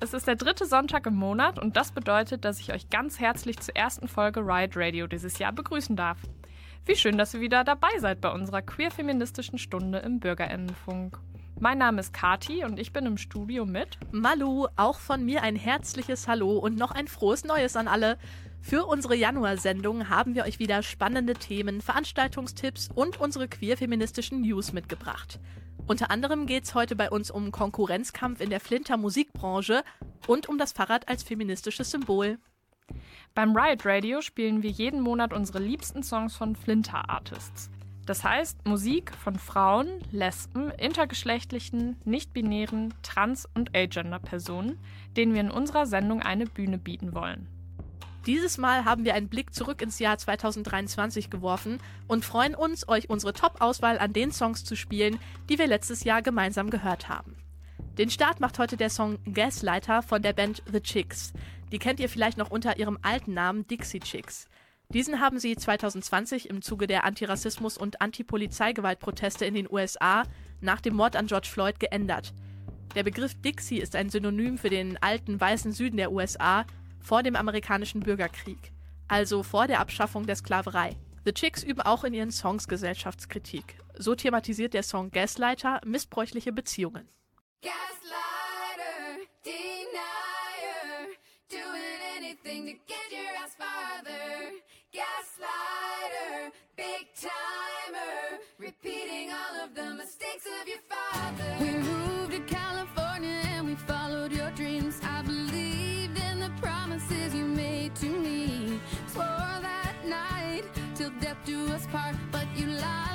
Es ist der dritte Sonntag im Monat und das bedeutet, dass ich euch ganz herzlich zur ersten Folge Riot Radio dieses Jahr begrüßen darf. Wie schön, dass ihr wieder dabei seid bei unserer queer-feministischen Stunde im Bürgerinnenfunk. Mein Name ist Kati und ich bin im Studio mit Malu. Auch von mir ein herzliches Hallo und noch ein frohes Neues an alle. Für unsere Januarsendung haben wir euch wieder spannende Themen, Veranstaltungstipps und unsere queer-feministischen News mitgebracht. Unter anderem geht es heute bei uns um Konkurrenzkampf in der Flinter Musikbranche und um das Fahrrad als feministisches Symbol. Beim Riot Radio spielen wir jeden Monat unsere liebsten Songs von Flinter Artists. Das heißt Musik von Frauen, Lesben, intergeschlechtlichen, nicht-binären, trans- und agender-Personen, denen wir in unserer Sendung eine Bühne bieten wollen. Dieses Mal haben wir einen Blick zurück ins Jahr 2023 geworfen und freuen uns, euch unsere Top-Auswahl an den Songs zu spielen, die wir letztes Jahr gemeinsam gehört haben. Den Start macht heute der Song Gaslighter von der Band The Chicks. Die kennt ihr vielleicht noch unter ihrem alten Namen Dixie Chicks. Diesen haben sie 2020 im Zuge der Antirassismus- und Antipolizeigewaltproteste in den USA nach dem Mord an George Floyd geändert. Der Begriff Dixie ist ein Synonym für den alten weißen Süden der USA vor dem amerikanischen Bürgerkrieg, also vor der Abschaffung der Sklaverei. The Chicks üben auch in ihren Songs Gesellschaftskritik. So thematisiert der Song Gaslighter missbräuchliche Beziehungen. Gaslighter, denier, doing anything to get your ass farther. Gaslighter, big timer, repeating all of the mistakes of your father. To me. Swore that night till death do us part, but you lied,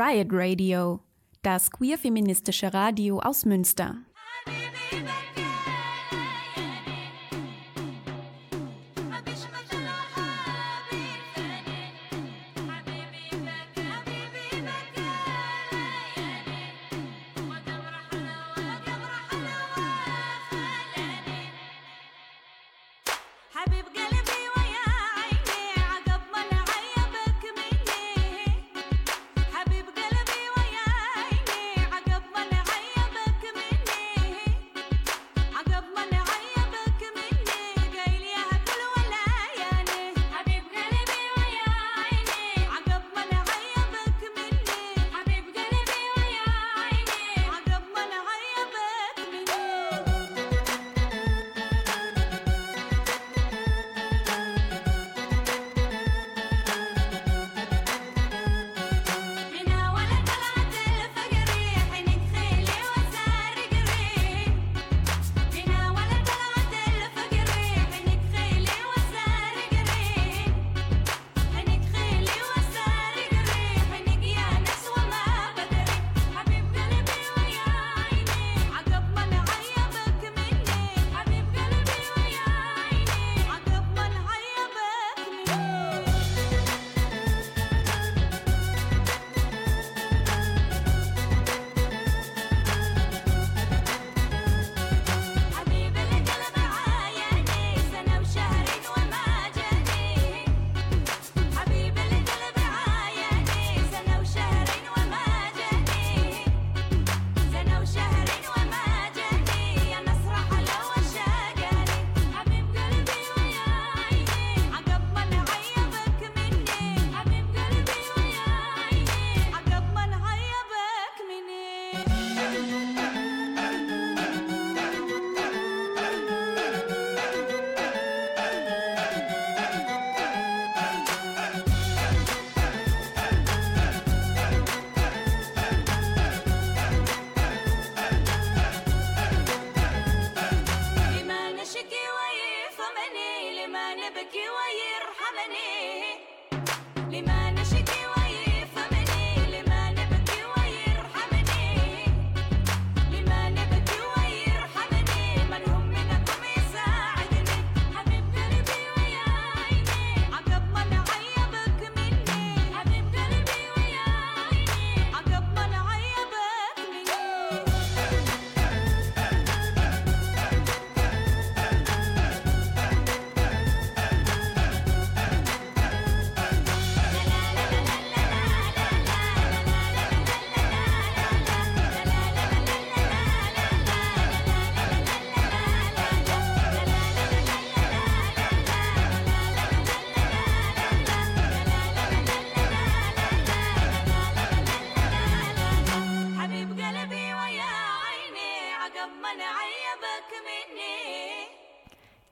Riot Radio, das queer-feministische Radio aus Münster.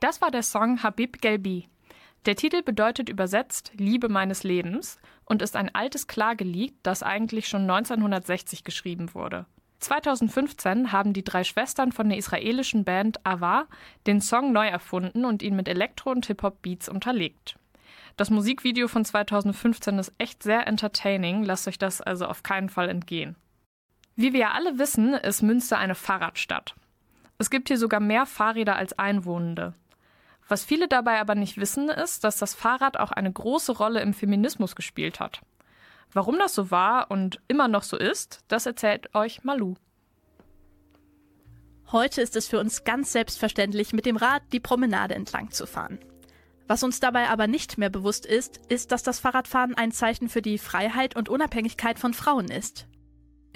Das war der Song Habib Gelbi. Der Titel bedeutet übersetzt Liebe meines Lebens und ist ein altes Klagelied, das eigentlich schon 1960 geschrieben wurde. 2015 haben die drei Schwestern von der israelischen Band Ava den Song neu erfunden und ihn mit Elektro- und Hip-Hop-Beats unterlegt. Das Musikvideo von 2015 ist echt sehr entertaining, lasst euch das also auf keinen Fall entgehen. Wie wir ja alle wissen, ist Münster eine Fahrradstadt. Es gibt hier sogar mehr Fahrräder als Einwohnende. Was viele dabei aber nicht wissen, ist, dass das Fahrrad auch eine große Rolle im Feminismus gespielt hat. Warum das so war und immer noch so ist, das erzählt euch Malu. Heute ist es für uns ganz selbstverständlich, mit dem Rad die Promenade entlang zu fahren. Was uns dabei aber nicht mehr bewusst ist, ist, dass das Fahrradfahren ein Zeichen für die Freiheit und Unabhängigkeit von Frauen ist.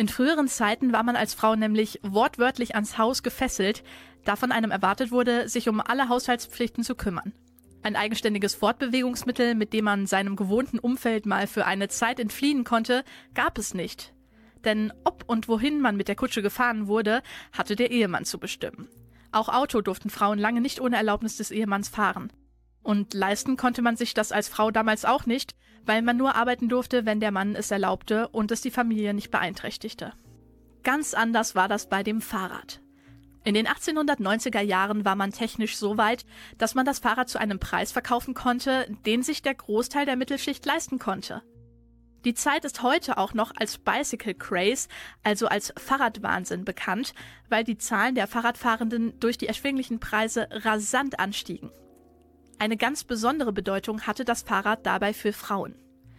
In früheren Zeiten war man als Frau nämlich wortwörtlich ans Haus gefesselt, da von einem erwartet wurde, sich um alle Haushaltspflichten zu kümmern. Ein eigenständiges Fortbewegungsmittel, mit dem man seinem gewohnten Umfeld mal für eine Zeit entfliehen konnte, gab es nicht. Denn ob und wohin man mit der Kutsche gefahren wurde, hatte der Ehemann zu bestimmen. Auch Auto durften Frauen lange nicht ohne Erlaubnis des Ehemanns fahren. Und leisten konnte man sich das als Frau damals auch nicht, weil man nur arbeiten durfte, wenn der Mann es erlaubte und es die Familie nicht beeinträchtigte. Ganz anders war das bei dem Fahrrad. In den 1890er Jahren war man technisch so weit, dass man das Fahrrad zu einem Preis verkaufen konnte, den sich der Großteil der Mittelschicht leisten konnte. Die Zeit ist heute auch noch als Bicycle Craze, also als Fahrradwahnsinn bekannt, weil die Zahlen der Fahrradfahrenden durch die erschwinglichen Preise rasant anstiegen. Eine ganz besondere Bedeutung hatte das Fahrrad dabei für Frauen.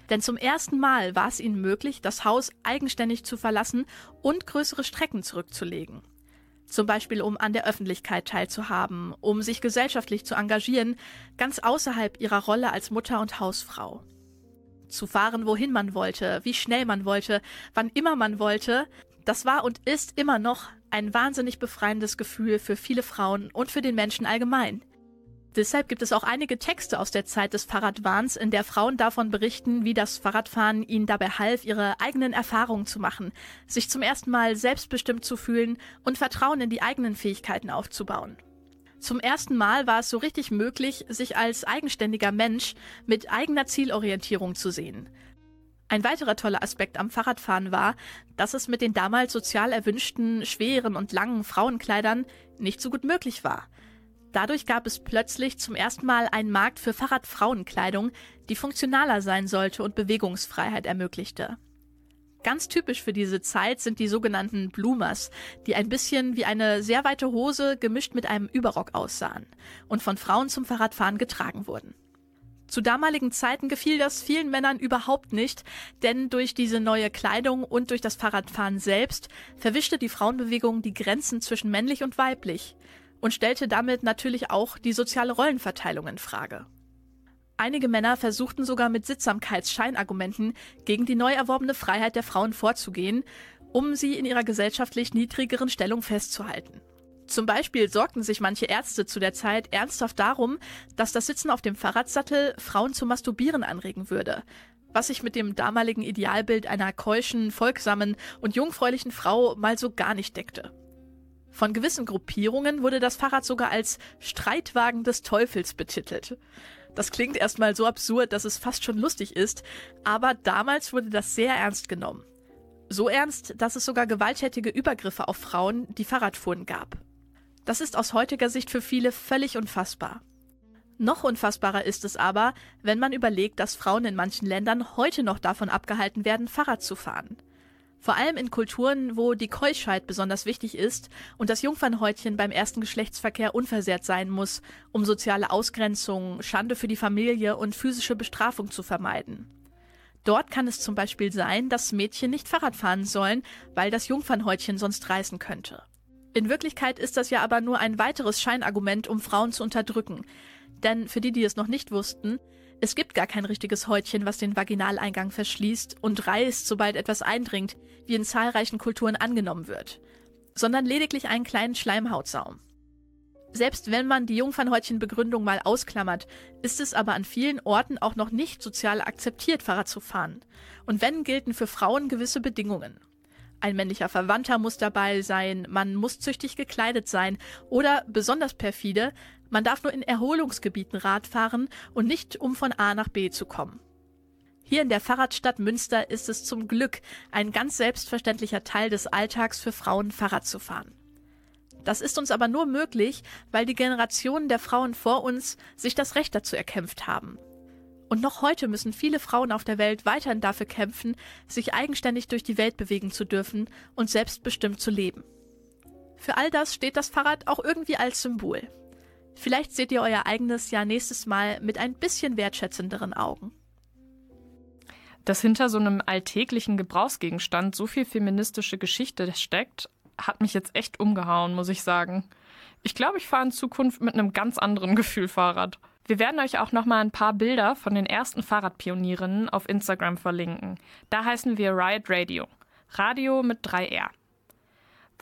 Denn zum ersten Mal war es ihnen möglich, das Haus eigenständig zu verlassen und größere Strecken zurückzulegen. Zum Beispiel, um an der Öffentlichkeit teilzuhaben, um sich gesellschaftlich zu engagieren, ganz außerhalb ihrer Rolle als Mutter und Hausfrau. Zu fahren, wohin man wollte, wie schnell man wollte, wann immer man wollte, das war und ist immer noch ein wahnsinnig befreiendes Gefühl für viele Frauen und für den Menschen allgemein. Deshalb gibt es auch einige Texte aus der Zeit des Fahrradwahns, in der Frauen davon berichten, wie das Fahrradfahren ihnen dabei half, ihre eigenen Erfahrungen zu machen, sich zum ersten Mal selbstbestimmt zu fühlen und Vertrauen in die eigenen Fähigkeiten aufzubauen. Zum ersten Mal war es so richtig möglich, sich als eigenständiger Mensch mit eigener Zielorientierung zu sehen. Ein weiterer toller Aspekt am Fahrradfahren war, dass es mit den damals sozial erwünschten schweren und langen Frauenkleidern nicht so gut möglich war. Dadurch gab es plötzlich zum ersten Mal einen Markt für Fahrradfrauenkleidung, die funktionaler sein sollte und Bewegungsfreiheit ermöglichte. Ganz typisch für diese Zeit sind die sogenannten Bloomers, die ein bisschen wie eine sehr weite Hose gemischt mit einem Überrock aussahen und von Frauen zum Fahrradfahren getragen wurden. Zu damaligen Zeiten gefiel das vielen Männern überhaupt nicht, denn durch diese neue Kleidung und durch das Fahrradfahren selbst verwischte die Frauenbewegung die Grenzen zwischen männlich und weiblich und stellte damit natürlich auch die soziale Rollenverteilung in Frage. Einige Männer versuchten sogar mit Sittsamkeitsscheinargumenten gegen die neu erworbene Freiheit der Frauen vorzugehen, um sie in ihrer gesellschaftlich niedrigeren Stellung festzuhalten. Zum Beispiel sorgten sich manche Ärzte zu der Zeit ernsthaft darum, dass das Sitzen auf dem Fahrradsattel Frauen zu masturbieren anregen würde, was sich mit dem damaligen Idealbild einer keuschen, folgsamen und jungfräulichen Frau mal so gar nicht deckte. Von gewissen Gruppierungen wurde das Fahrrad sogar als Streitwagen des Teufels betitelt. Das klingt erstmal so absurd, dass es fast schon lustig ist, aber damals wurde das sehr ernst genommen. So ernst, dass es sogar gewalttätige Übergriffe auf Frauen, die Fahrrad fuhren, gab. Das ist aus heutiger Sicht für viele völlig unfassbar. Noch unfassbarer ist es aber, wenn man überlegt, dass Frauen in manchen Ländern heute noch davon abgehalten werden, Fahrrad zu fahren. Vor allem in Kulturen, wo die Keuschheit besonders wichtig ist und das Jungfernhäutchen beim ersten Geschlechtsverkehr unversehrt sein muss, um soziale Ausgrenzung, Schande für die Familie und physische Bestrafung zu vermeiden. Dort kann es zum Beispiel sein, dass Mädchen nicht Fahrrad fahren sollen, weil das Jungfernhäutchen sonst reißen könnte. In Wirklichkeit ist das ja aber nur ein weiteres Scheinargument, um Frauen zu unterdrücken. Denn für die, die es noch nicht wussten, es gibt gar kein richtiges Häutchen, was den Vaginaleingang verschließt und reißt, sobald etwas eindringt, wie in zahlreichen Kulturen angenommen wird, sondern lediglich einen kleinen Schleimhautsaum. Selbst wenn man die Jungfernhäutchenbegründung mal ausklammert, ist es aber an vielen Orten auch noch nicht sozial akzeptiert, Fahrrad zu fahren. Und wenn gelten für Frauen gewisse Bedingungen. Ein männlicher Verwandter muss dabei sein, man muss züchtig gekleidet sein oder, besonders perfide, man darf nur in Erholungsgebieten Rad fahren und nicht, um von A nach B zu kommen. Hier in der Fahrradstadt Münster ist es zum Glück ein ganz selbstverständlicher Teil des Alltags für Frauen, Fahrrad zu fahren. Das ist uns aber nur möglich, weil die Generationen der Frauen vor uns sich das Recht dazu erkämpft haben. Und noch heute müssen viele Frauen auf der Welt weiterhin dafür kämpfen, sich eigenständig durch die Welt bewegen zu dürfen und selbstbestimmt zu leben. Für all das steht das Fahrrad auch irgendwie als Symbol. Vielleicht seht ihr euer eigenes Jahr nächstes Mal mit ein bisschen wertschätzenderen Augen. Dass hinter so einem alltäglichen Gebrauchsgegenstand so viel feministische Geschichte steckt, hat mich jetzt echt umgehauen, muss ich sagen. Ich glaube, ich fahre in Zukunft mit einem ganz anderen Gefühl Fahrrad. Wir werden euch auch noch mal ein paar Bilder von den ersten Fahrradpionierinnen auf Instagram verlinken. Da heißen wir Riot Radio. Radio mit 3R.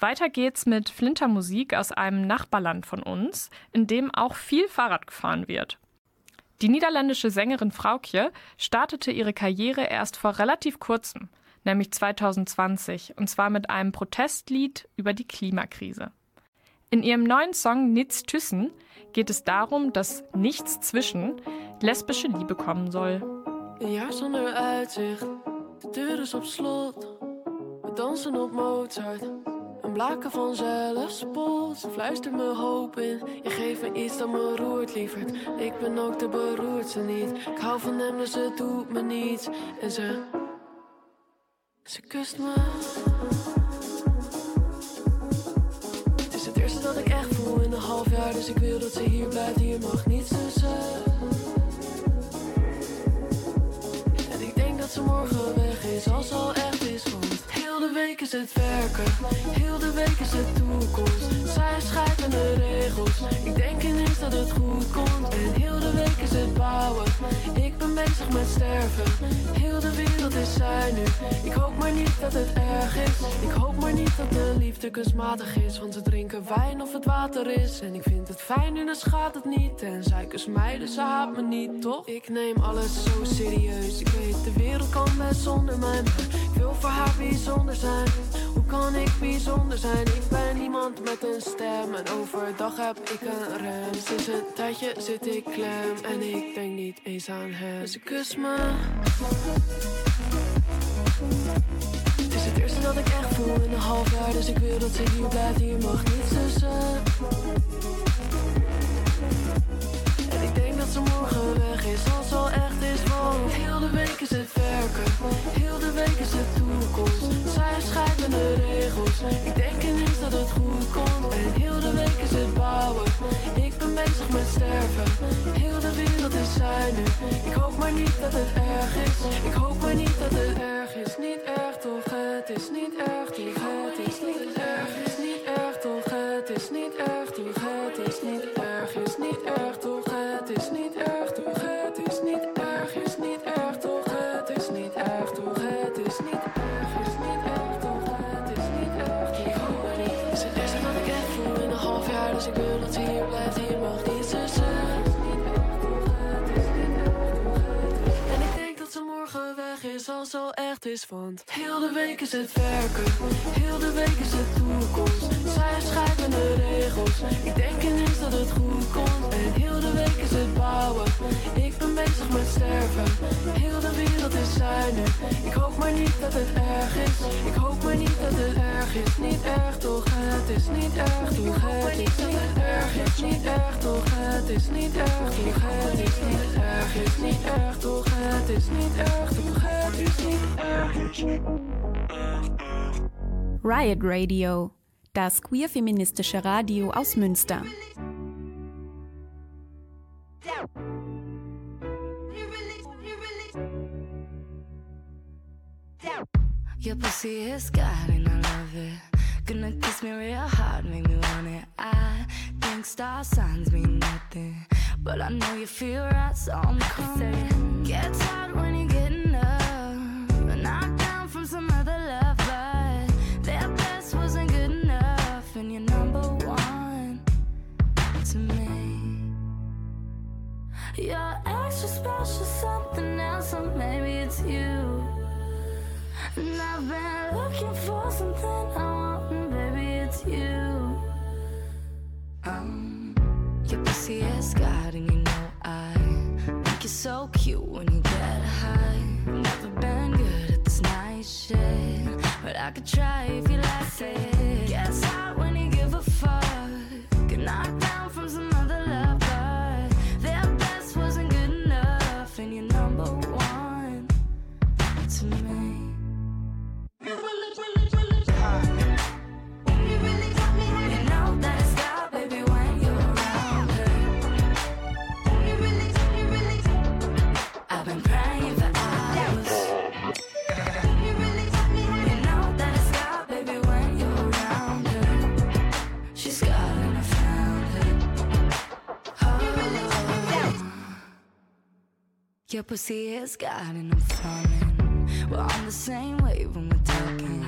Weiter geht's mit Flintermusik aus einem Nachbarland von uns, in dem auch viel Fahrrad gefahren wird. Die niederländische Sängerin Fraukje startete ihre Karriere erst vor relativ kurzem, nämlich 2020, und zwar mit einem Protestlied über die Klimakrise. In ihrem neuen Song Nichts Thyssen geht es darum, dass nichts zwischen lesbische Liebe kommen soll. Een jaar zonder uitzicht, de deur is op slot. We dansen op Mozart, blaken van zelfspot. Ze fluistert me hoop in, je geeft me iets dat me roert, lieverd. Ik ben ook de beroerdste niet, ik hou van hem dus het doet me niets. En ze, ze kust me. Het is het eerste dat ik echt voel in een half jaar, dus ik wil dat ze hier blijft. Hier mag is het werken, heel de week is het toekomst. Zij schrijven de regels, ik denk ineens dat het goed komt. En heel de week is het bouwen, ik ben bezig met sterven. Heel de wereld is zij nu, ik hoop maar niet dat het erg is. Ik hoop maar niet dat de liefde kunstmatig is, want ze drinken wijn of het water is. En ik vind het fijn nu, dan schaadt het niet. En zij kust mij, dus ze haat me niet, toch? Ik neem alles zo serieus, ik weet de wereld kan best zonder mij. Ik wil voor haar bijzonder zijn. Hoe kan ik bijzonder zijn? Ik ben iemand met een stem en overdag heb ik een rem. Sinds een tijdje zit ik klem en ik denk niet eens aan hem. Ze kust me. Het is het eerste dat ik echt voel in een half jaar, dus ik wil dat ze hier blijft. Hier mag niets tussen. En ik denk dat ze morgen weg is, als al echt heel de week is het toekomst. Zij schrijven de regels, ik denk ineens dat het goed komt. En heel de week is het bouwen, ik ben bezig met sterven. Heel de wereld is zij nu, ik hoop maar niet dat het erg is. Ik hoop maar niet dat het erg is, niet erg toch, het is niet erg toch, het is niet erg, is niet erg toch, het is niet erg toch, het weg is als het al echt is, heel de week is het werken, heel de week is het toekomst. Zij schrijven de regels, ik denk ineens dat het goed komt. En heel de week is het bouwen, ik ben bezig met sterven. Heel de wereld is nu, ik hoop maar niet dat het erg is. Ik hoop maar niet dat het erg is, niet erg toch, het is. Niet erg toch, het is. Niet erg, is. Niet toch, het is. Niet erg toch, het is. Niet erg, is. Niet erg toch, het is. Niet erg toch, het. Riot Radio, das queer-feministische Radio aus Münster. Your pussy is God and I love it. Gonna kiss me real hard, make me want it. I think star signs mean nothing, but I know you feel right, so I'm coming. Get tired when you're getting special, something else, or maybe it's you. And I've been looking for something I want, and baby, it's you. Um, your pussy is God, and you know I think you're so cute when you get high. Never been good at this night shit, but I could try if you like it. Your pussy is God and I'm falling. We're on the same wave when we're talking.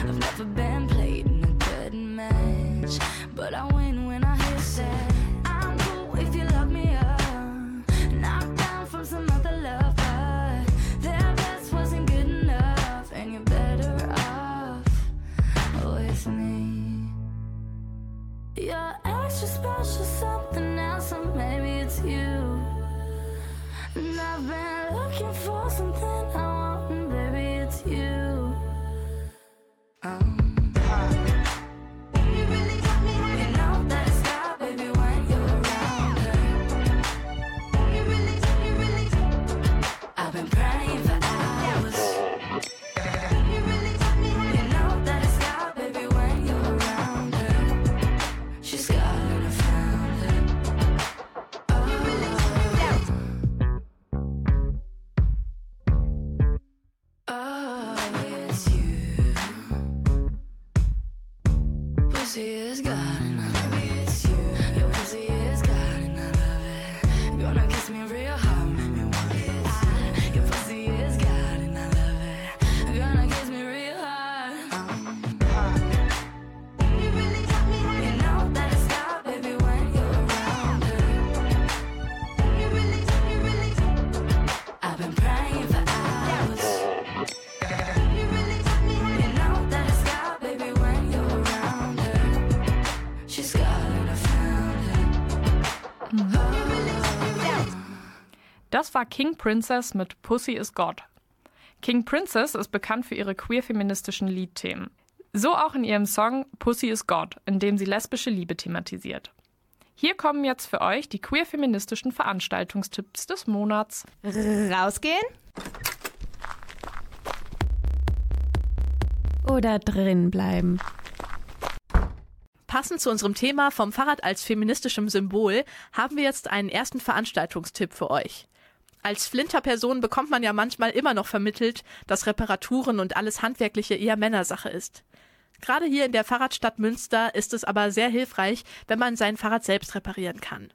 I've never been played in a good match, but I win when I hit that. I'm cool if you lock me up. Knocked down from some other love, but their best wasn't good enough, and you're better off with me. You're extra special, something Been looking for something Das war King Princess mit Pussy is God. King Princess ist bekannt für ihre queer-feministischen Liedthemen. So auch in ihrem Song Pussy is God, in dem sie lesbische Liebe thematisiert. Hier kommen jetzt für euch die queer-feministischen Veranstaltungstipps des Monats. Rausgehen? Oder drin bleiben. Passend zu unserem Thema vom Fahrrad als feministischem Symbol haben wir jetzt einen ersten Veranstaltungstipp für euch. Als Flinter-Person bekommt man ja manchmal immer noch vermittelt, dass Reparaturen und alles Handwerkliche eher Männersache ist. Gerade hier in der Fahrradstadt Münster ist es aber sehr hilfreich, wenn man sein Fahrrad selbst reparieren kann.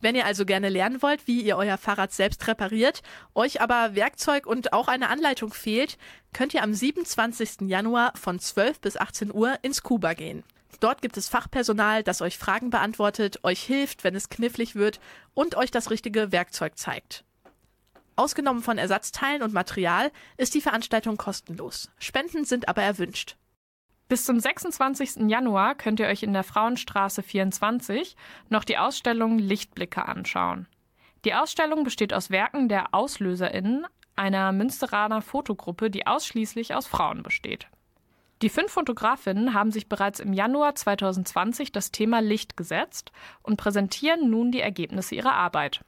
Wenn ihr also gerne lernen wollt, wie ihr euer Fahrrad selbst repariert, euch aber Werkzeug und auch eine Anleitung fehlt, könnt ihr am 27. Januar von 12 bis 18 Uhr ins Kuba gehen. Dort gibt es Fachpersonal, das euch Fragen beantwortet, euch hilft, wenn es knifflig wird und euch das richtige Werkzeug zeigt. Ausgenommen von Ersatzteilen und Material ist die Veranstaltung kostenlos. Spenden sind aber erwünscht. Bis zum 26. Januar könnt ihr euch in der Frauenstraße 24 noch die Ausstellung Lichtblicke anschauen. Die Ausstellung besteht aus Werken der AuslöserInnen, einer Münsteraner Fotogruppe, die ausschließlich aus Frauen besteht. Die fünf Fotografinnen haben sich bereits im Januar 2020 das Thema Licht gesetzt und präsentieren nun die Ergebnisse ihrer Arbeit.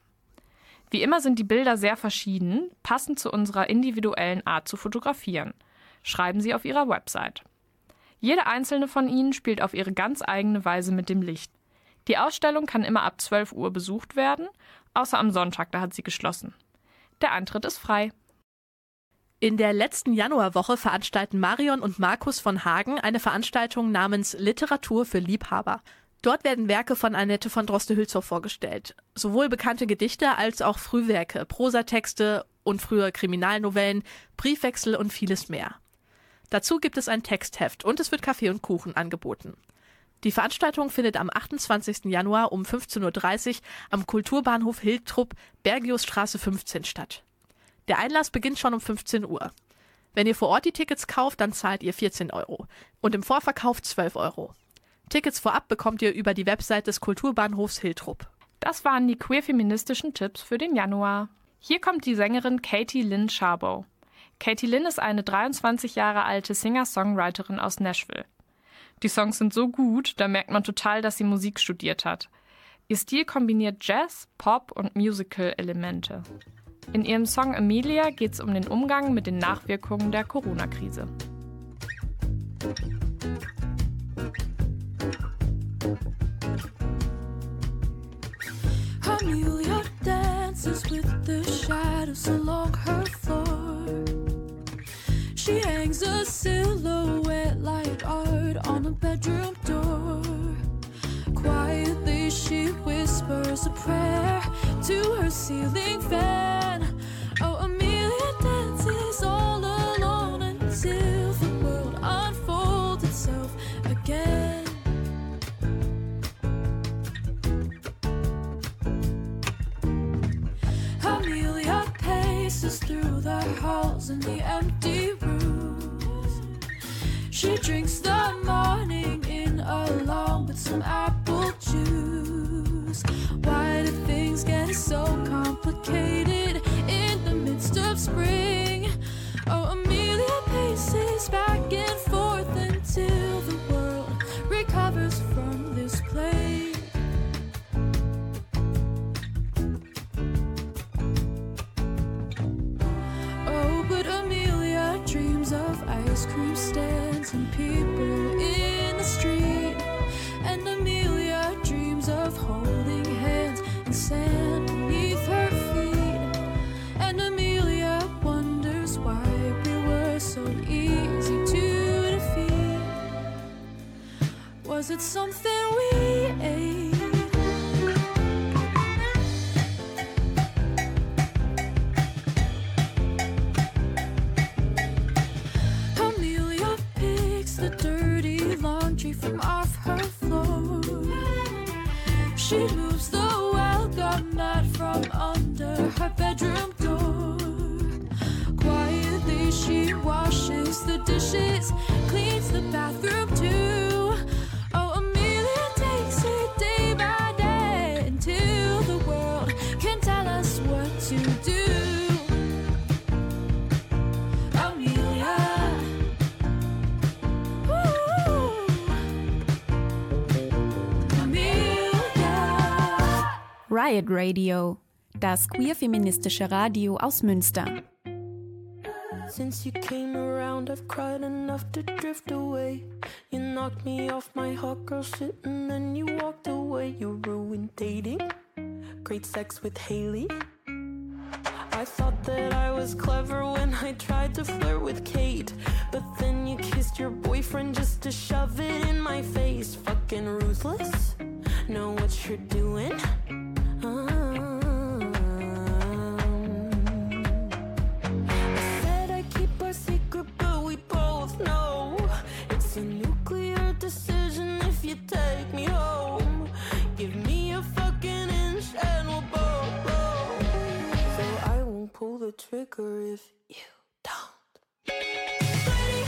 Wie immer sind die Bilder sehr verschieden, passend zu unserer individuellen Art zu fotografieren, schreiben sie auf ihrer Website. Jede einzelne von ihnen spielt auf ihre ganz eigene Weise mit dem Licht. Die Ausstellung kann immer ab 12 Uhr besucht werden, außer am Sonntag, da hat sie geschlossen. Der Eintritt ist frei. In der letzten Januarwoche veranstalten Marion und Markus von Hagen eine Veranstaltung namens Literatur für Liebhaber. Dort werden Werke von Annette von Droste-Hülshoff vorgestellt. Sowohl bekannte Gedichte als auch Frühwerke, Prosatexte und frühe Kriminalnovellen, Briefwechsel und vieles mehr. Dazu gibt es ein Textheft und es wird Kaffee und Kuchen angeboten. Die Veranstaltung findet am 28. Januar um 15.30 Uhr am Kulturbahnhof Hildtrupp, Bergiusstraße 15 statt. Der Einlass beginnt schon um 15 Uhr. Wenn ihr vor Ort die Tickets kauft, dann zahlt ihr 14 Euro und im Vorverkauf 12 Euro. Tickets vorab bekommt ihr über die Website des Kulturbahnhofs Hildtrupp. Das waren die queer-feministischen Tipps für den Januar. Hier kommt die Sängerin Katie Lynn Sharbow. Katie Lynn ist eine 23 Jahre alte Singer-Songwriterin aus Nashville. Die Songs sind so gut, da merkt man total, dass sie Musik studiert hat. Ihr Stil kombiniert Jazz, Pop und Musical-Elemente. In ihrem Song Amelia geht es um den Umgang mit den Nachwirkungen der Corona-Krise. Amelia dances with the shadows along her floor. She hangs a silhouette like art on a bedroom door. Quietly, she whispers a prayer to her ceiling fan. up. She moves the welcome mat from under her bedroom door. Quietly, she washes the dishes, Riot Radio, das queer-feministische Radio aus Münster. Since you came around, I've cried enough to drift away. You knocked me off my hot girl shit and then you walked away. You ruined dating. Great sex with Haley. I thought that I was clever when I tried to flirt with Kate. But then you kissed your boyfriend just to shove it in my face. Fucking ruthless. Know what you're doing? You take me home. Give me a fucking inch and we'll both blow. So I won't pull the trigger if you don't. Lady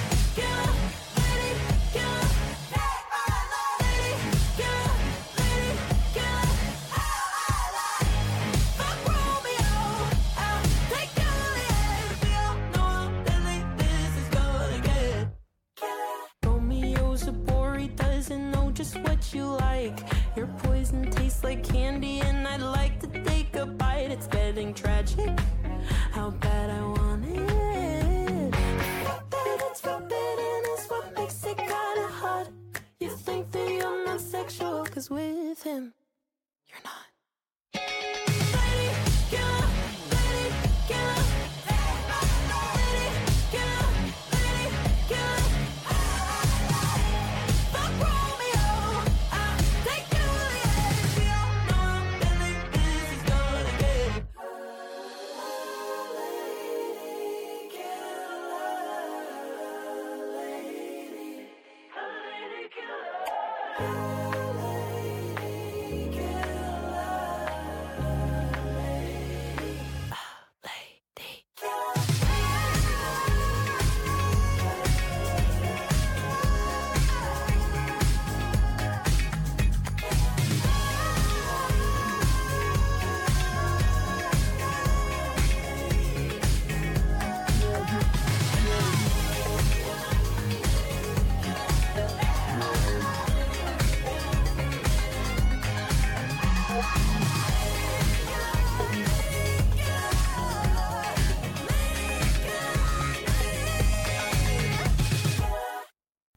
you like. Your poison tastes like candy, and I'd like to take a bite. It's getting tragic. How bad I want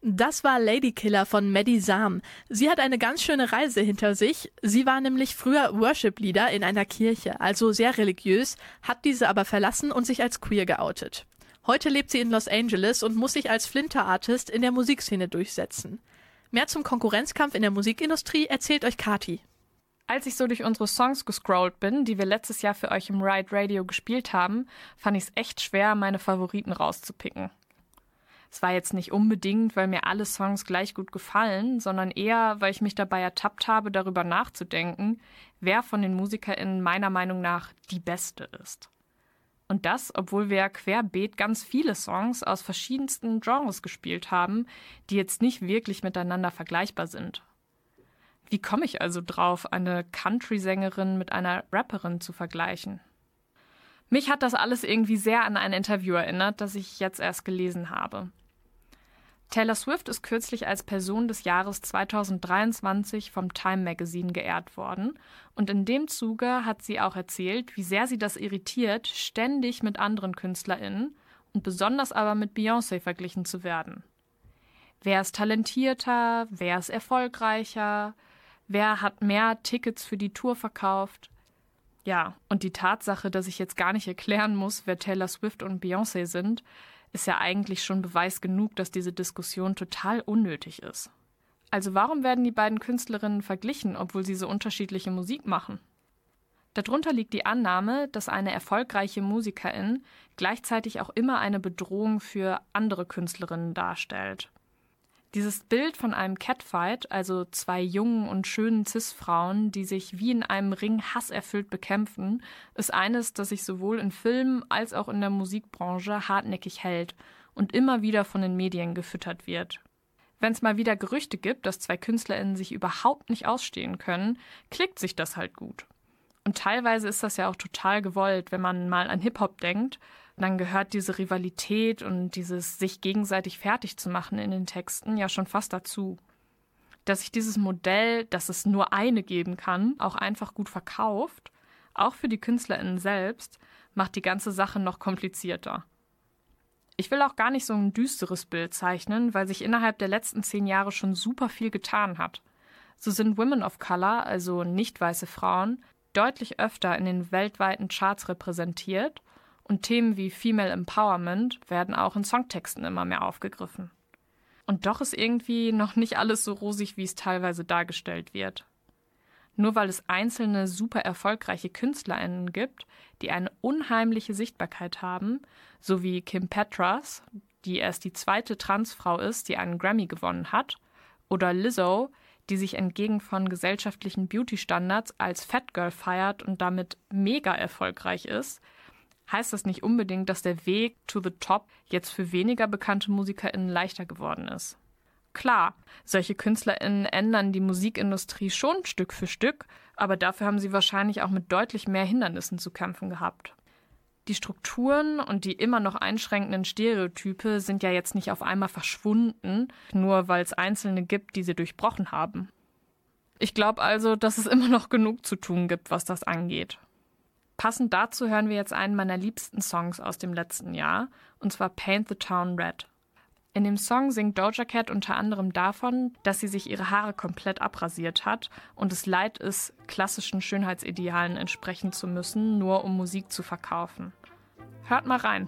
Das war Ladykiller von Maddie Sam. Sie hat eine ganz schöne Reise hinter sich. Sie war nämlich früher Worship-Leader in einer Kirche, also sehr religiös, hat diese aber verlassen und sich als queer geoutet. Heute lebt sie in Los Angeles und muss sich als Flinter-Artist in der Musikszene durchsetzen. Mehr zum Konkurrenzkampf in der Musikindustrie erzählt euch Kati. Als ich so durch unsere Songs gescrollt bin, die wir letztes Jahr für euch im Ride Radio gespielt haben, fand ich es echt schwer, meine Favoriten rauszupicken. Es war jetzt nicht unbedingt, weil mir alle Songs gleich gut gefallen, sondern eher, weil ich mich dabei ertappt habe, darüber nachzudenken, wer von den MusikerInnen meiner Meinung nach die beste ist. Und das, obwohl wir querbeet ganz viele Songs aus verschiedensten Genres gespielt haben, die jetzt nicht wirklich miteinander vergleichbar sind. Wie komme ich also drauf, eine Country-Sängerin mit einer Rapperin zu vergleichen? Mich hat das alles irgendwie sehr an ein Interview erinnert, das ich jetzt erst gelesen habe. Taylor Swift ist kürzlich als Person des Jahres 2023 vom Time Magazine geehrt worden und in dem Zuge hat sie auch erzählt, wie sehr sie das irritiert, ständig mit anderen KünstlerInnen und besonders aber mit Beyoncé verglichen zu werden. Wer ist talentierter, wer ist erfolgreicher, wer hat mehr Tickets für die Tour verkauft? Ja, und die Tatsache, dass ich jetzt gar nicht erklären muss, wer Taylor Swift und Beyoncé sind, ist ja eigentlich schon Beweis genug, dass diese Diskussion total unnötig ist. Also warum werden die beiden Künstlerinnen verglichen, obwohl sie so unterschiedliche Musik machen? Darunter liegt die Annahme, dass eine erfolgreiche Musikerin gleichzeitig auch immer eine Bedrohung für andere Künstlerinnen darstellt. Dieses Bild von einem Catfight, also zwei jungen und schönen Cis-Frauen, die sich wie in einem Ring hasserfüllt bekämpfen, ist eines, das sich sowohl in Filmen als auch in der Musikbranche hartnäckig hält und immer wieder von den Medien gefüttert wird. Wenn es mal wieder Gerüchte gibt, dass zwei KünstlerInnen sich überhaupt nicht ausstehen können, klickt sich das halt gut. Und teilweise ist das ja auch total gewollt, wenn man mal an Hip-Hop denkt, dann gehört diese Rivalität und dieses sich gegenseitig fertig zu machen in den Texten ja schon fast dazu. Dass sich dieses Modell, dass es nur eine geben kann, auch einfach gut verkauft, auch für die KünstlerInnen selbst, macht die ganze Sache noch komplizierter. Ich will auch gar nicht so ein düsteres Bild zeichnen, weil sich innerhalb der letzten zehn Jahre schon super viel getan hat. So sind Women of Color, also nicht weiße Frauen, deutlich öfter in den weltweiten Charts repräsentiert und Themen wie Female Empowerment werden auch in Songtexten immer mehr aufgegriffen. Und doch ist irgendwie noch nicht alles so rosig, wie es teilweise dargestellt wird. Nur weil es einzelne super erfolgreiche KünstlerInnen gibt, die eine unheimliche Sichtbarkeit haben, so wie Kim Petras, die erst die zweite Transfrau ist, die einen Grammy gewonnen hat, oder Lizzo, die sich entgegen von gesellschaftlichen Beauty-Standards als Fat Girl feiert und damit mega erfolgreich ist, heißt das nicht unbedingt, dass der Weg to the top jetzt für weniger bekannte MusikerInnen leichter geworden ist. Klar, solche KünstlerInnen ändern die Musikindustrie schon Stück für Stück, aber dafür haben sie wahrscheinlich auch mit deutlich mehr Hindernissen zu kämpfen gehabt. Die Strukturen und die immer noch einschränkenden Stereotype sind ja jetzt nicht auf einmal verschwunden, nur weil es Einzelne gibt, die sie durchbrochen haben. Ich glaube also, dass es immer noch genug zu tun gibt, was das angeht. Passend dazu hören wir jetzt einen meiner liebsten Songs aus dem letzten Jahr, und zwar Paint the Town Red. In dem Song singt Doja Cat unter anderem davon, dass sie sich ihre Haare komplett abrasiert hat und es leid ist, klassischen Schönheitsidealen entsprechen zu müssen, nur um Musik zu verkaufen. Hört mal rein.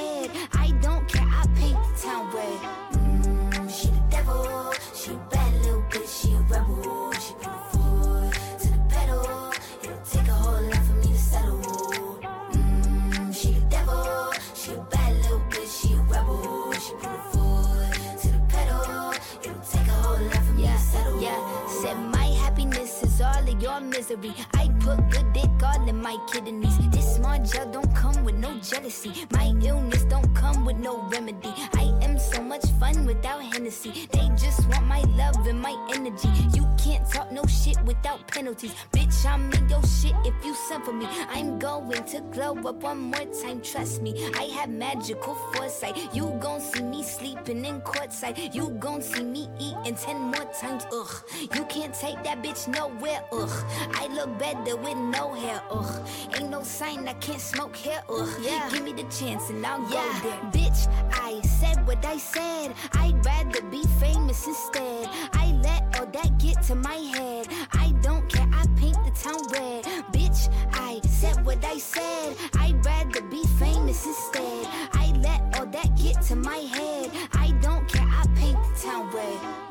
Misery. I put good dick all in my kidneys. This small gel don't come with no jealousy. My illness don't come with no remedy. I am so much fun without Hennessy. They just want my love and my energy. You can't talk no shit without penalties. Bitch, I'm in your shit if you send for me. I'm going to glow up one more time, trust me. I have magical foresight. You gon' see me sleeping in courtside. You gon' see me eating ten more times, ugh. You can't take that bitch nowhere, ugh. I look better with no hair, ugh. Ain't no sign I can't smoke hair, ugh. Yeah. Give me the chance and I'll go there. Bitch, I said what I said. I'd rather be famous instead. I let all that get to my head. I don't care, I paint the town red. Bitch, I said what I said. I'd rather be famous instead. I let all that get to my head. I don't care, I paint the town red.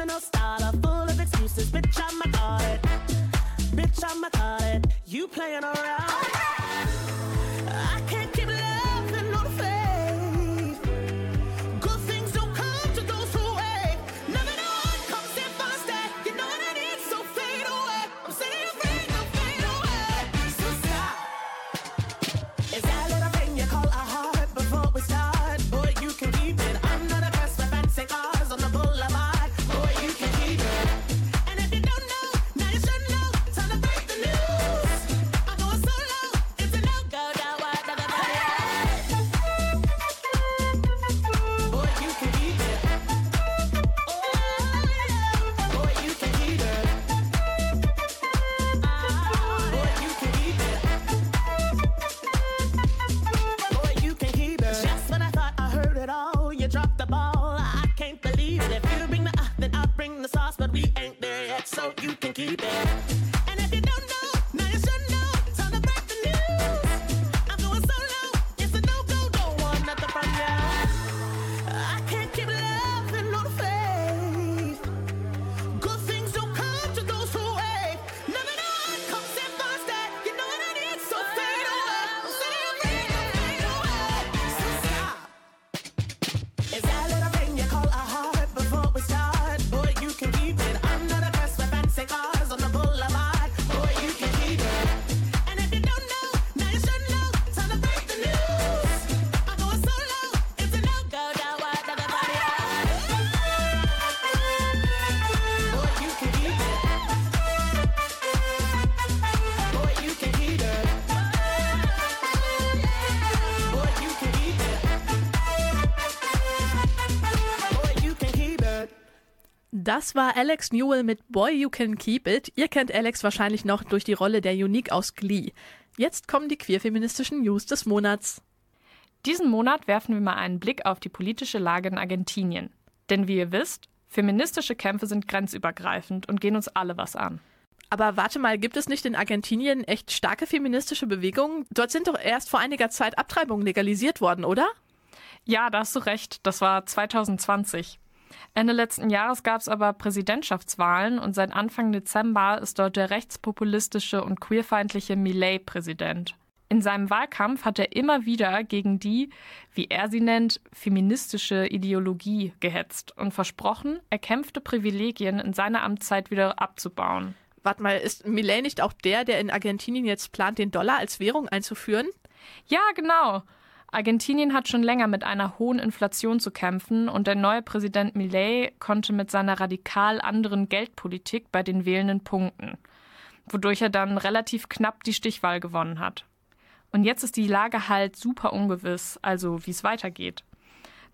Professional starter, full of excuses. Bitch, I'm a call it. Bitch, I'm a call it. You playing around. Das war Alex Newell mit Boy You Can Keep It. Ihr kennt Alex wahrscheinlich noch durch die Rolle der Unique aus Glee. Jetzt kommen die queerfeministischen News des Monats. Diesen Monat werfen wir mal einen Blick auf die politische Lage in Argentinien. Denn wie ihr wisst, feministische Kämpfe sind grenzübergreifend und gehen uns alle was an. Aber warte mal, gibt es nicht in Argentinien echt starke feministische Bewegungen? Dort sind doch erst vor einiger Zeit Abtreibungen legalisiert worden, oder? Ja, da hast du recht, das war 2020. Ende letzten Jahres gab es aber Präsidentschaftswahlen und seit Anfang Dezember ist dort der rechtspopulistische und queerfeindliche Millet Präsident. In seinem Wahlkampf hat er immer wieder gegen die, wie er sie nennt, feministische Ideologie gehetzt und versprochen, erkämpfte Privilegien in seiner Amtszeit wieder abzubauen. Warte mal, ist Millet nicht auch der, der in Argentinien jetzt plant, den Dollar als Währung einzuführen? Ja, genau. Argentinien hat schon länger mit einer hohen Inflation zu kämpfen und der neue Präsident Millet konnte mit seiner radikal anderen Geldpolitik bei den Wählenden punkten, wodurch er dann relativ knapp die Stichwahl gewonnen hat. Und jetzt ist die Lage halt super ungewiss, also wie es weitergeht.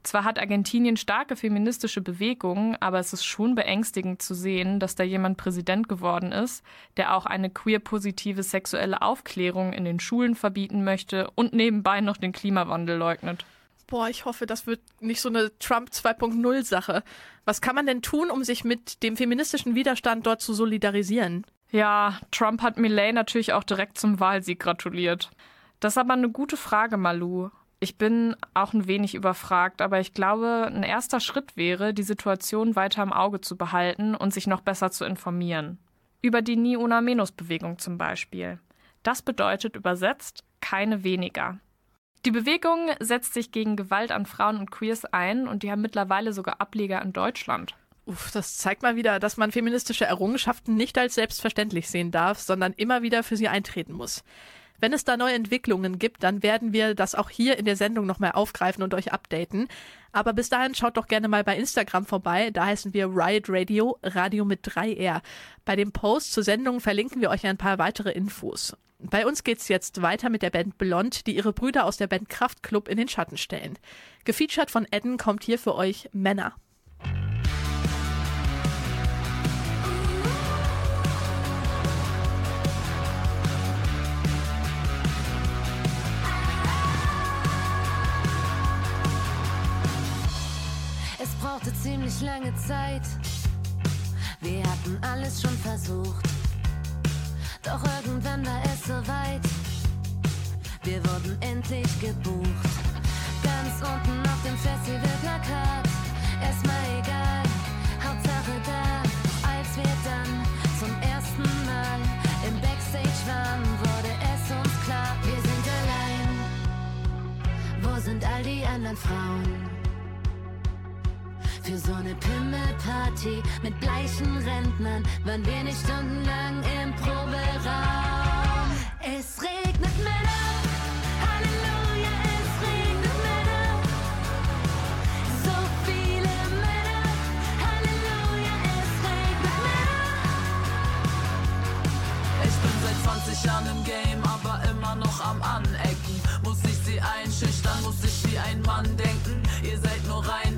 Zwar hat Argentinien starke feministische Bewegungen, aber es ist schon beängstigend zu sehen, dass da jemand Präsident geworden ist, der auch eine queer-positive sexuelle Aufklärung in den Schulen verbieten möchte und nebenbei noch den Klimawandel leugnet. Boah, ich hoffe, das wird nicht so eine Trump 2.0 Sache. Was kann man denn tun, um sich mit dem feministischen Widerstand dort zu solidarisieren? Ja, Trump hat Millet natürlich auch direkt zum Wahlsieg gratuliert. Das ist aber eine gute Frage, Malu. Ich bin auch ein wenig überfragt, aber ich glaube, ein erster Schritt wäre, die Situation weiter im Auge zu behalten und sich noch besser zu informieren. Über die Ni Una Menos Bewegung zum Beispiel. Das bedeutet übersetzt keine weniger. Die Bewegung setzt sich gegen Gewalt an Frauen und Queers ein und die haben mittlerweile sogar Ableger in Deutschland. Uff, das zeigt mal wieder, dass man feministische Errungenschaften nicht als selbstverständlich sehen darf, sondern immer wieder für sie eintreten muss. Wenn es da neue Entwicklungen gibt, dann werden wir das auch hier in der Sendung nochmal aufgreifen und euch updaten. Aber bis dahin schaut doch gerne mal bei Instagram vorbei. Da heißen wir Riot Radio, Radio mit 3R. Bei dem Post zur Sendung verlinken wir euch ein paar weitere Infos. Bei uns geht's jetzt weiter mit der Band Blond, die ihre Brüder aus der Band Kraftklub in den Schatten stellen. Gefeatured von Edden kommt hier für euch Männer. Brauchte ziemlich lange Zeit. Wir hatten alles schon versucht. Doch irgendwann war es soweit. Wir wurden endlich gebucht. Ganz unten auf dem Festivalplakat. Erstmal egal, Hauptsache da. Als wir dann zum ersten Mal im Backstage waren, wurde es uns klar, wir sind allein. Wo sind all die anderen Frauen? Für so eine Pimmelparty mit bleichen Rentnern waren wir nicht stundenlang im Proberaum. Es regnet Männer, Halleluja, es regnet Männer. So viele Männer, Halleluja, es regnet Männer. Ich bin seit 20 Jahren im Game, aber immer noch am Anecken. Muss ich sie einschüchtern, muss ich wie ein Mann denken. Ihr seid nur für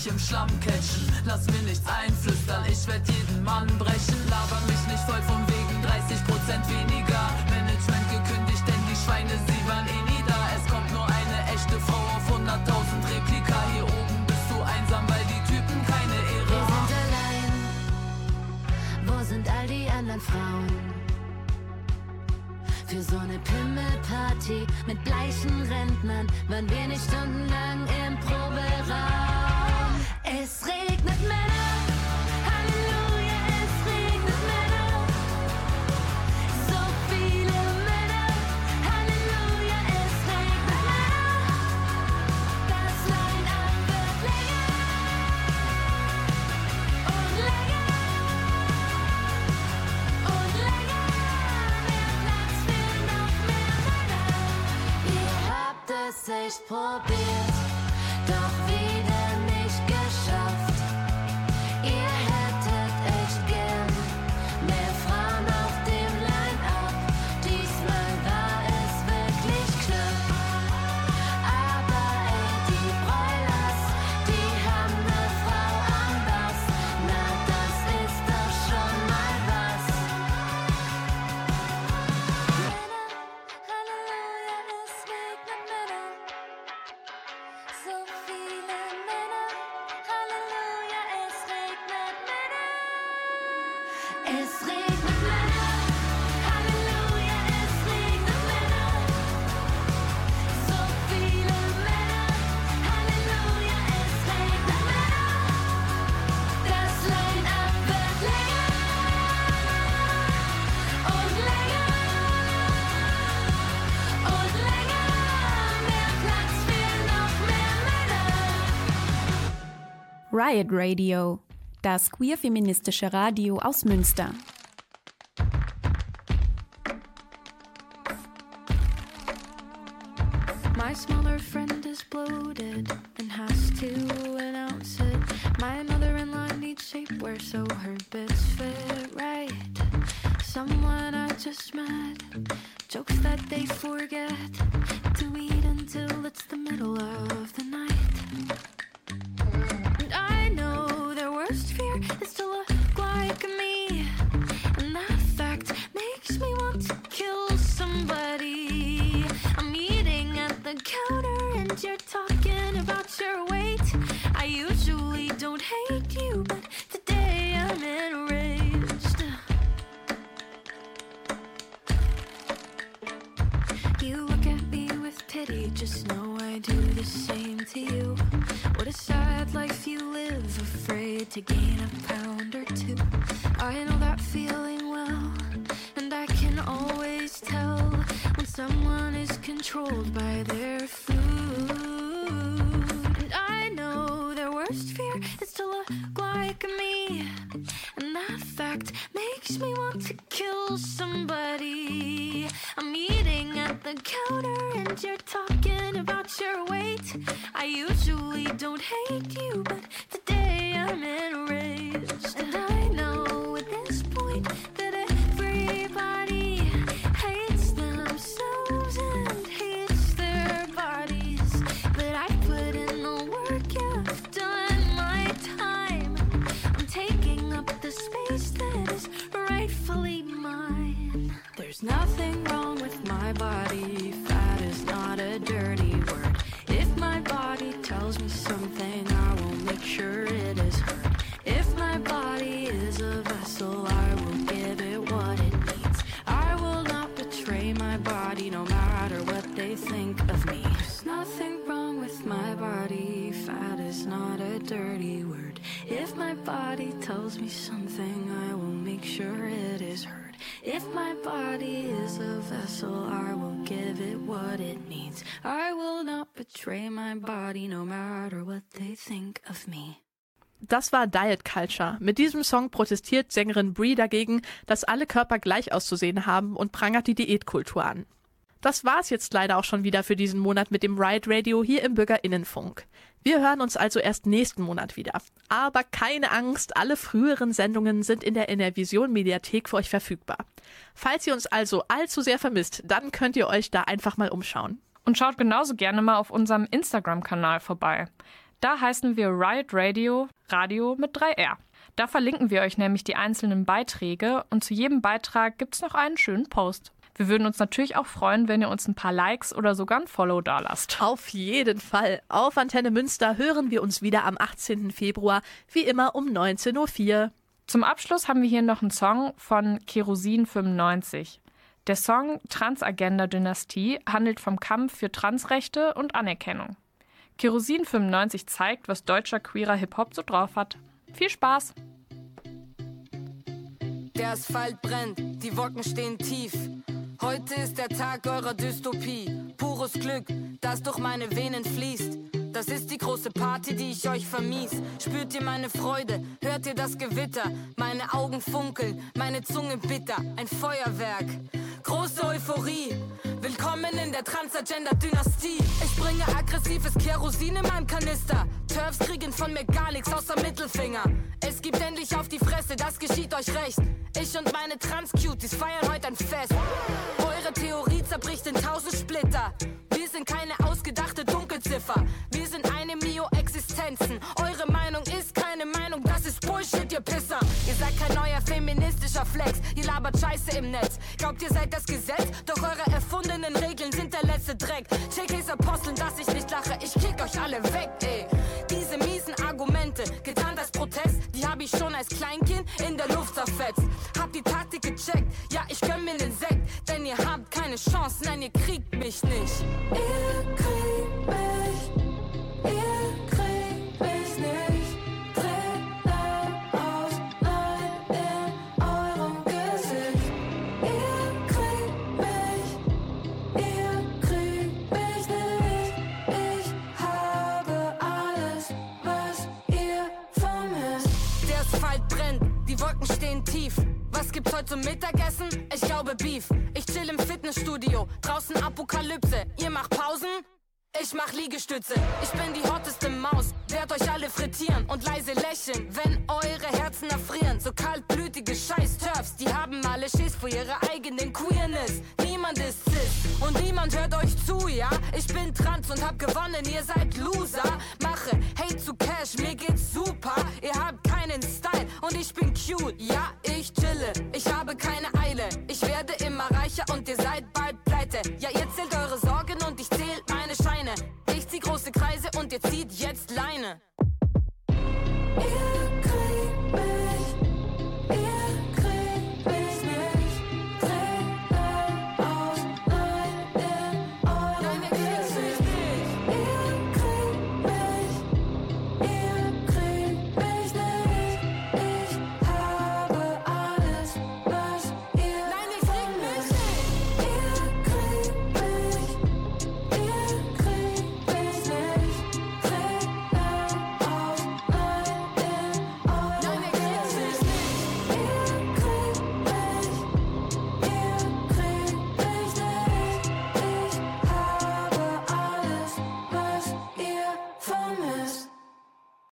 mich im Schlamm catchen. Lass mir nichts einflüstern, ich werd jeden Mann brechen. Laber mich nicht voll von wegen 30% weniger. Management gekündigt, denn die Schweine, sie waren eh nie da. Es kommt nur eine echte Frau auf 100.000 Replika. Hier oben bist du einsam, weil die Typen keine Ehre Wir haben. sind allein. Wo sind all die anderen Frauen? Für so eine Pimmelparty mit bleichen Rentnern waren wir nicht stundenlang im Proberaum. Es regnet Männer. Halleluja, es regnet Männer. So viele Männer. Halleluja, es regnet Männer. Das Line-Up wird länger und länger und länger. Mehr Platz für noch mehr Männer. Ihr habt es echt probiert, doch wieder Riot Radio, das queer-feministische Radio aus Münster. My smaller friend is bloated and has to announce it. My mother-in-law needs shapewear so her bits fit right. Someone I just met jokes that they forget to eat until it's the middle of the night. Vessel, I will give it what it needs. I will not betray my body no matter what they think of me. Das war Diet Culture. Mit diesem Song protestiert Sängerin Brie dagegen, dass alle Körper gleich auszusehen haben und prangert die Diätkultur an. Das war's jetzt leider auch schon wieder für diesen Monat mit dem Riot Radio hier im Bürgerinnenfunk. Wir hören uns also erst nächsten Monat wieder. Aber keine Angst, alle früheren Sendungen sind in der NRVision Mediathek für euch verfügbar. Falls ihr uns also allzu sehr vermisst, dann könnt ihr euch da einfach mal umschauen. Und schaut genauso gerne mal auf unserem Instagram-Kanal vorbei. Da heißen wir Riot Radio, Radio mit 3R. Da verlinken wir euch nämlich die einzelnen Beiträge und zu jedem Beitrag gibt's noch einen schönen Post. Wir würden uns natürlich auch freuen, wenn ihr uns ein paar Likes oder sogar ein Follow dalasst. Auf jeden Fall. Auf Antenne Münster hören wir uns wieder am 18. Februar, wie immer um 19.04 Uhr. Zum Abschluss haben wir hier noch einen Song von Kerosin 95. Der Song Transagenda Dynastie handelt vom Kampf für Transrechte und Anerkennung. Kerosin 95 zeigt, was deutscher queerer Hip-Hop so drauf hat. Viel Spaß! Der Asphalt brennt, die Wolken stehen tief. Heute ist der Tag eurer Dystopie. Pures Glück, das durch meine Venen fließt. Das ist die große Party, die ich euch vermies. Spürt ihr meine Freude? Hört ihr das Gewitter? Meine Augen funkeln, meine Zunge bitter, ein Feuerwerk. Große Euphorie. Willkommen in der Transagender-Dynastie. Ich bringe aggressives Kerosin in meinem Kanister. Turfs kriegen von mir gar nichts außer Mittelfinger. Es gibt endlich auf die Fresse, das geschieht euch recht. Ich und meine Trans-Cuties feiern heute ein Fest. Eure Theorie zerbricht in tausend Splitter. Wir sind keine ausgedachte Dunkelziffer. Wir sind eine Mio-Existenzen. Eure ist Bullshit, ihr Pisser. Ihr seid kein neuer feministischer Flex. Ihr labert Scheiße im Netz. Glaubt, ihr seid das Gesetz? Doch eure erfundenen Regeln sind der letzte Dreck. JKs Aposteln, dass ich nicht lache. Ich kick euch alle weg, ey. Diese miesen Argumente, getan als Protest, die hab ich schon als Kleinkind in der Luft zerfetzt. Hab die Taktik gecheckt, ja, ich gönn mir den Sekt, denn ihr habt keine Chance, nein, ihr kriegt mich nicht. Ihr kriegt heute zum Mittagessen? Ich glaube Beef. Ich chill im Fitnessstudio, draußen Apokalypse. Ihr macht Pausen? Ich mach Liegestütze. Ich bin die hotteste Maus, werd euch alle frittieren und leise lächeln, wenn eure Herzen erfrieren. So kaltblütige Scheiß-Turfs, die haben alle Schiss vor ihrer eigenen Queerness. Niemand ist cis und niemand hört euch zu, ja? Ich bin trans und hab gewonnen, ihr seid Loser. Mache Hate zu Cash, mir geht's cute. Ja, ich chille, ich habe keine